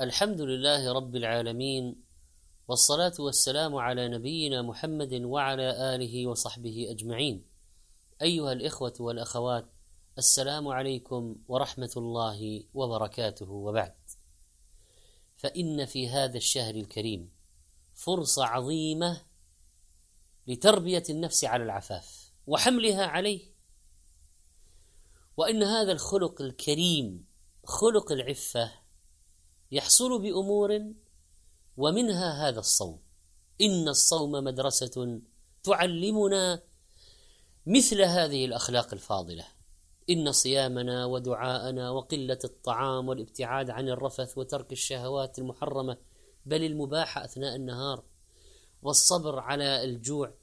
الحمد لله رب العالمين والصلاة والسلام على نبينا محمد وعلى آله وصحبه أجمعين. أيها الإخوة والأخوات السلام عليكم ورحمة الله وبركاته وبعد. فإن في هذا الشهر الكريم فرصة عظيمة لتربية النفس على العفاف وحملها عليه. وإن هذا الخلق الكريم خلق العفة يحصل بأمور ومنها هذا الصوم. إن الصوم مدرسة تعلمنا مثل هذه الأخلاق الفاضلة. إن صيامنا ودعاءنا وقلة الطعام والابتعاد عن الرفث وترك الشهوات المحرمة بل المباحة أثناء النهار. والصبر على الجوع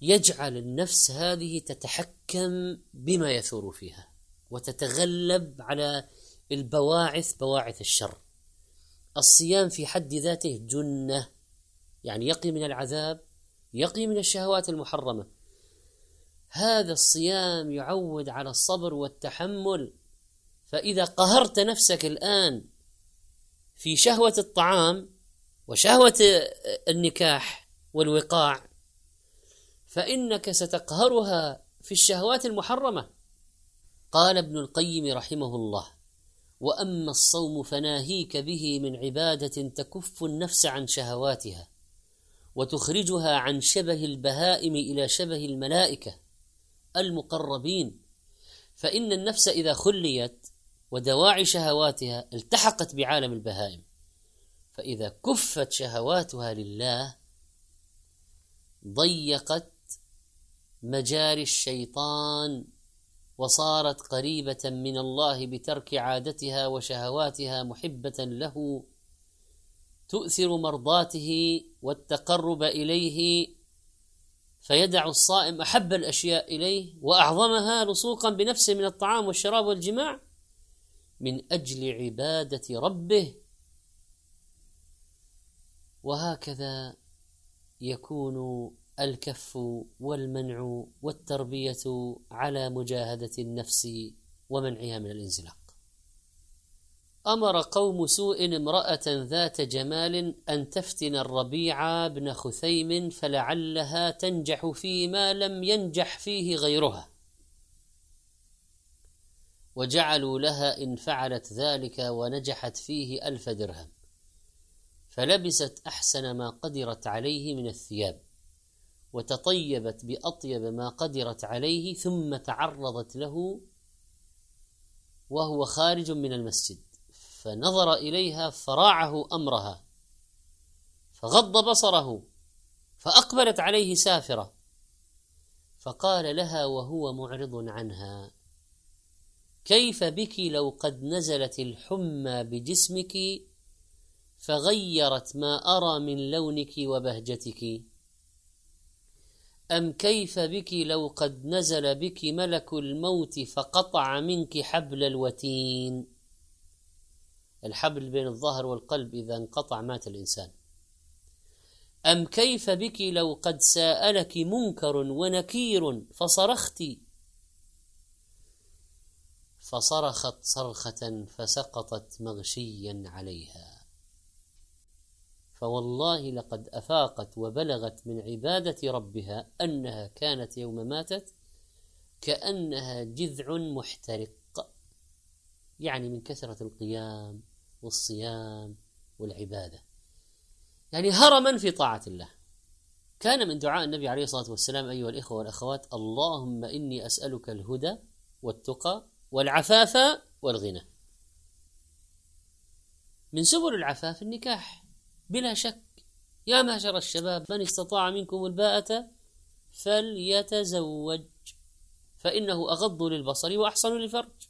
يجعل النفس هذه تتحكم بما يثور فيها وتتغلب على البواعث بواعث الشر. الصيام في حد ذاته جنة. يعني يقي من العذاب يقي من الشهوات المحرمة. هذا الصيام يعود على الصبر والتحمل. فإذا قهرت نفسك الآن في شهوة الطعام وشهوة النكاح والوقاع فإنك ستقهرها في الشهوات المحرمة. قال ابن القيم رحمه الله وأما الصوم فناهيك به من عبادة تكف النفس عن شهواتها وتخرجها عن شبه البهائم إلى شبه الملائكة المقربين. فإن النفس إذا خليت ودواعي شهواتها التحقت بعالم البهائم فإذا كفت شهواتها لله ضيقت مجاري الشيطان وصارت قريبة من الله بترك عادتها وشهواتها محبة له تؤثر مرضاته والتقرب إليه فيدع الصائم أحب الأشياء إليه وأعظمها لصوقا بنفسه من الطعام والشراب والجماع من أجل عبادة ربه. وهكذا يكون الكف والمنع والتربية على مجاهدة النفس ومنعها من الانزلاق. أمر قوم سوء امرأة ذات جمال أن تفتن الربيع بن خثيم فلعلها تنجح فيما لم ينجح فيه غيرها. وجعلوا لها إن فعلت ذلك ونجحت فيه ألف درهم. فلبست أحسن ما قدرت عليه من الثياب. وتطيبت بأطيب ما قدرت عليه ثم تعرضت له وهو خارج من المسجد. فنظر إليها فراعه أمرها فغض بصره فأقبلت عليه سافرة فقال لها وهو معرض عنها كيف بك لو قد نزلت الحمى بجسمك فغيرت ما أرى من لونك وبهجتك؟ أم كيف بك لو قد نزل بك ملك الموت فقطع منك حبل الوتين؟ الحبل بين الظهر والقلب إذا انقطع مات الإنسان. أم كيف بك لو قد ساءلك منكر ونكير فصرخت؟ فصرخت صرخة فسقطت مغشيا عليها. فوالله لقد أفاقت وبلغت من عبادة ربها أنها كانت يوم ماتت كأنها جذع محترق. يعني من كثرة القيام والصيام والعبادة. يعني هرما في طاعة الله. كان من دعاء النبي عليه الصلاة والسلام أيها الإخوة والأخوات اللهم إني أسألك الهدى والتقى والعفاف والغنى. من سبل العفاف النكاح. بلا شك يا معشر الشباب من استطاع منكم الباءة فليتزوج. فإنه أغض للبصر وأحصن للفرج.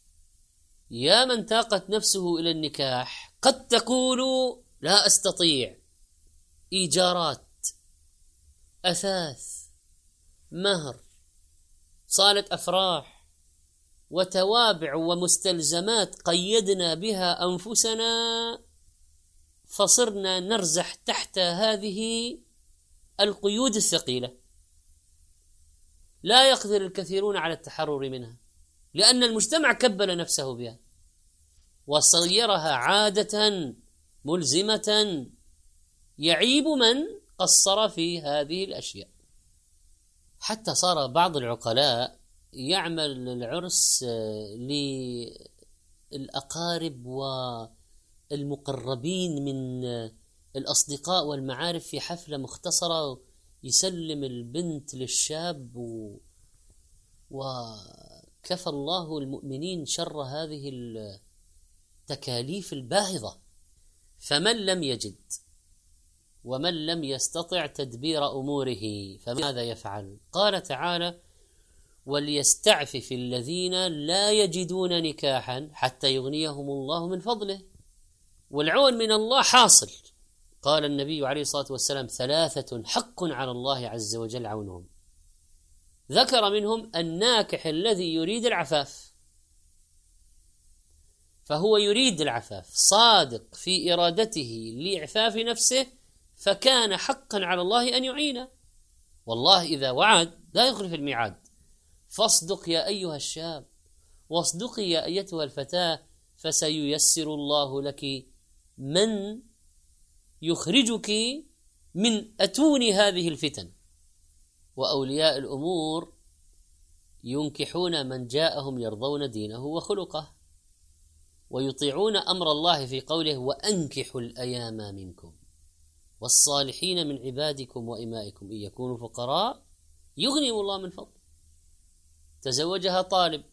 يا من تاقت نفسه إلى النكاح قد تقول لا أستطيع. إيجارات أثاث مهر صالة أفراح وتوابع ومستلزمات قيدنا بها أنفسنا فصرنا نرزح تحت هذه القيود الثقيلة. لا يقدر الكثيرون على التحرر منها لأن المجتمع كبل نفسه بها وصيرها عادة ملزمة يعيب من قصر في هذه الأشياء. حتى صار بعض العقلاء يعمل العرس للأقارب والمقربين من الأصدقاء والمعارف في حفلة مختصرة يسلم البنت للشاب و... وكفى الله المؤمنين شر هذه التكاليف الباهظة فمن لم يجد ومن لم يستطع تدبير أموره فماذا يفعل؟ قال تعالى: وليستعفف الذين لا يجدون نكاحا حتى يغنيهم الله من فضله. والعون من الله حاصل. قال النبي عليه الصلاة والسلام: ثلاثة حق على الله عز وجل عونهم. ذكر منهم الناكح الذي يريد العفاف. فهو يريد العفاف، صادق في إرادته لإعفاف نفسه فكان حقا على الله أن يعينه والله إذا وعد لا يخلف الميعاد فاصدق يا أيها الشاب واصدقي يا أيتها الفتاة فسييسر الله لك من يخرجك من أتون هذه الفتن. وأولياء الأمور ينكحون من جاءهم يرضون دينه وخلقه ويطيعون أمر الله في قوله وأنكحوا الأيام منكم. والصالحين من عبادكم وإمائكم إن يكونوا فقراء يغنيهم الله من فضل تزوجها طالب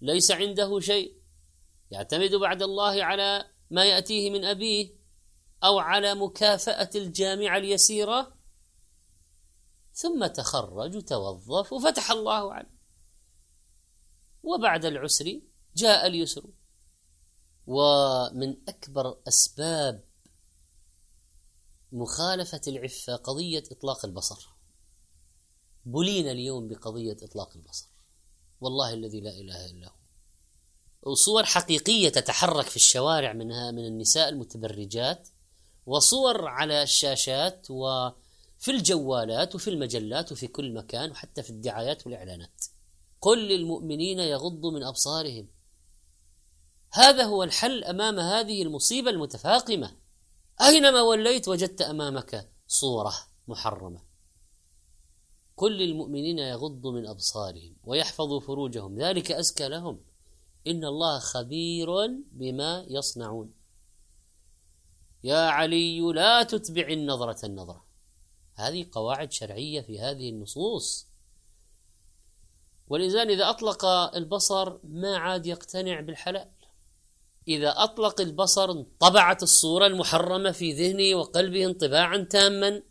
ليس عنده شيء يعتمد بعد الله على ما يأتيه من أبيه أو على مكافأة الجامعة اليسيرة؟ ثم تخرج وتوظف وفتح الله عليه وبعد العسر جاء اليسر. ومن أكبر أسباب مخالفة العفة قضية إطلاق البصر. بلينا اليوم بقضية إطلاق البصر. والله الذي لا إله إلا هو. وصور حقيقية تتحرك في الشوارع منها من النساء المتبرجات وصور على الشاشات وفي الجوالات وفي المجلات وفي كل مكان وحتى في الدعايات والإعلانات. قل للمؤمنين يغضوا من أبصارهم. هذا هو الحل أمام هذه المصيبة المتفاقمة. أينما وليت وجدت أمامك صورة محرمة. قل للمؤمنين يغضوا من أبصارهم ويحفظوا فروجهم ذلك أزكى لهم. إن الله خبير بما يصنعون. يا علي لا تتبع النظرة النظرة. هذه قواعد شرعية في هذه النصوص. والإنسان إذا أطلق البصر ما عاد يقتنع بالحلال. إذا أطلق البصر انطبعت الصورة المحرمة في ذهنه وقلبه انطباعا تاما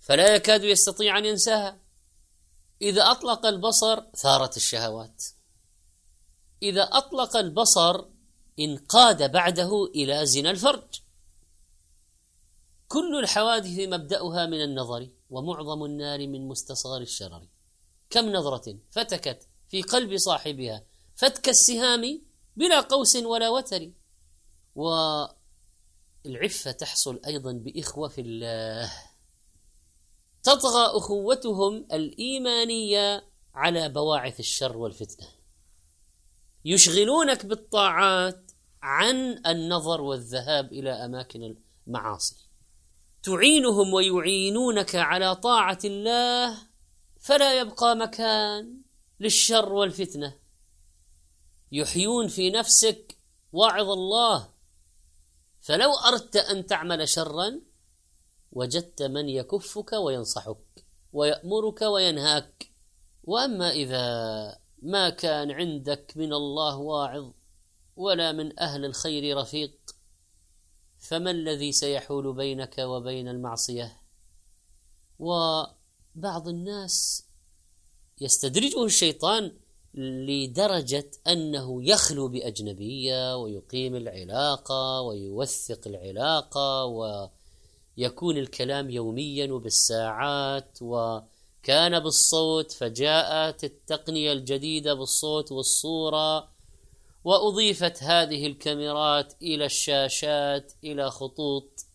فلا يكاد يستطيع أن ينساها. إذا أطلق البصر ثارت الشهوات. إذا أطلق البصر انقاد بعده إلى زنا الفرج. كل الحوادث مبدأها من النظر ومعظم النار من مستصغر الشرر. كم نظرة فتكت في قلب صاحبها فتك السهام بلا قوس ولا وتر. والعفة تحصل أيضا بإخوة في الله. تطغى أخوتهم الإيمانية على بواعث الشر والفتنة. يشغلونك بالطاعات عن النظر والذهاب إلى أماكن المعاصي. تعينهم ويعينونك على طاعة الله فلا يبقى مكان للشر والفتنة. يحيون في نفسك واعظ الله. فلو أردت أن تعمل شرا وجدت من يكفك وينصحك ويأمرك وينهاك. وأما إذا ما كان عندك من الله واعظ ولا من أهل الخير رفيق. فما الذي سيحول بينك وبين المعصية؟ وبعض الناس يستدرجه الشيطان لدرجة أنه يخلو بأجنبية ويقيم العلاقة ويوثق العلاقة ويكون الكلام يوميا وبالساعات وكان بالصوت فجاءت التقنية الجديدة بالصوت والصورة وأضيفت هذه الكاميرات إلى الشاشات إلى خطوط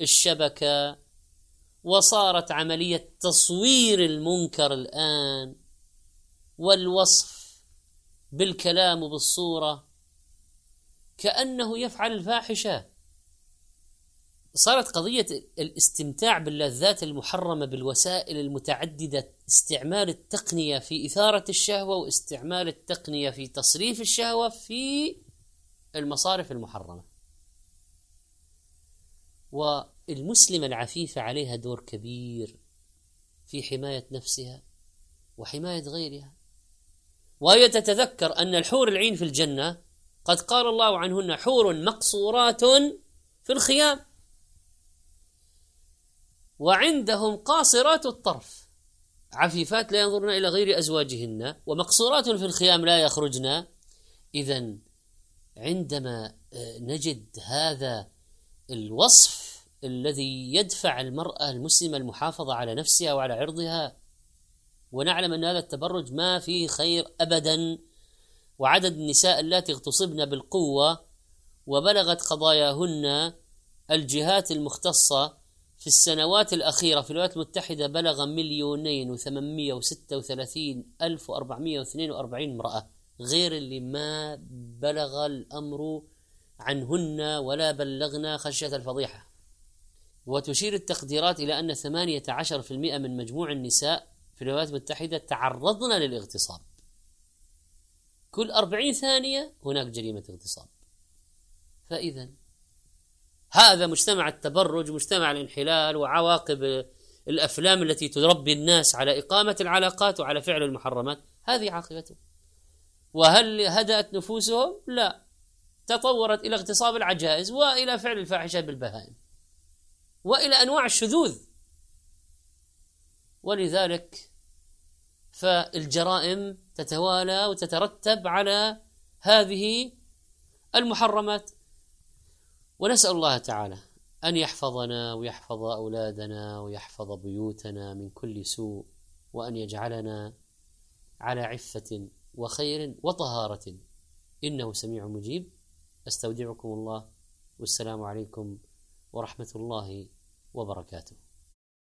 الشبكة وصارت عملية تصوير المنكر الآن والوصف بالكلام وبالصورة كأنه يفعل الفاحشة. صارت قضية الاستمتاع باللذات المحرمة بالوسائل المتعددة استعمال التقنية في إثارة الشهوة واستعمال التقنية في تصريف الشهوة في المصارف المحرمة. والمسلمة العفيفة عليها دور كبير في حماية نفسها وحماية غيرها. وهي تتذكر أن الحور العين في الجنة قد قال الله عنهن حور مقصورات في الخيام. وعندهم قاصرات الطرف. عفيفات لا ينظرن إلى غير أزواجهن ومقصورات في الخيام لا يخرجن. إذا عندما آه، نجد هذا الوصف الذي يدفع المرأة المسلمة المحافظة على نفسها وعلى عرضها ونعلم أن هذا التبرج ما فيه خير أبدا وعدد النساء اللاتي اغتصبن بالقوة وبلغت قضاياهن الجهات المختصة في السنوات الأخيرة في الولايات المتحدة بلغ مليونين وثمانمية وستة وثلاثين ألف وأربعمية واثنين وأربعين امرأة غير اللي ما بلغ الأمر عنهن ولا بلغنا خشية الفضيحة. وتشير التقديرات إلى أن ثمانية عشر في المئة من مجموع النساء في الولايات المتحدة تعرضن للاغتصاب. كل أربعين ثانية هناك جريمة اغتصاب. فإذا هذا مجتمع التبرج مجتمع الانحلال وعواقب الأفلام التي تربي الناس على إقامة العلاقات وعلى فعل المحرمات. هذه عاقبته وهل هدأت نفوسهم؟ لا. تطورت إلى اغتصاب العجائز وإلى فعل الفاحشة بالبهائم وإلى أنواع الشذوذ. ولذلك فالجرائم تتوالى وتترتب على هذه المحرمات. ونسأل الله تعالى أن يحفظنا ويحفظ أولادنا ويحفظ بيوتنا من كل سوء وأن يجعلنا على عفة وخير وطهارة. إنه سميع مجيب. أستودعكم الله. والسلام عليكم ورحمة الله وبركاته.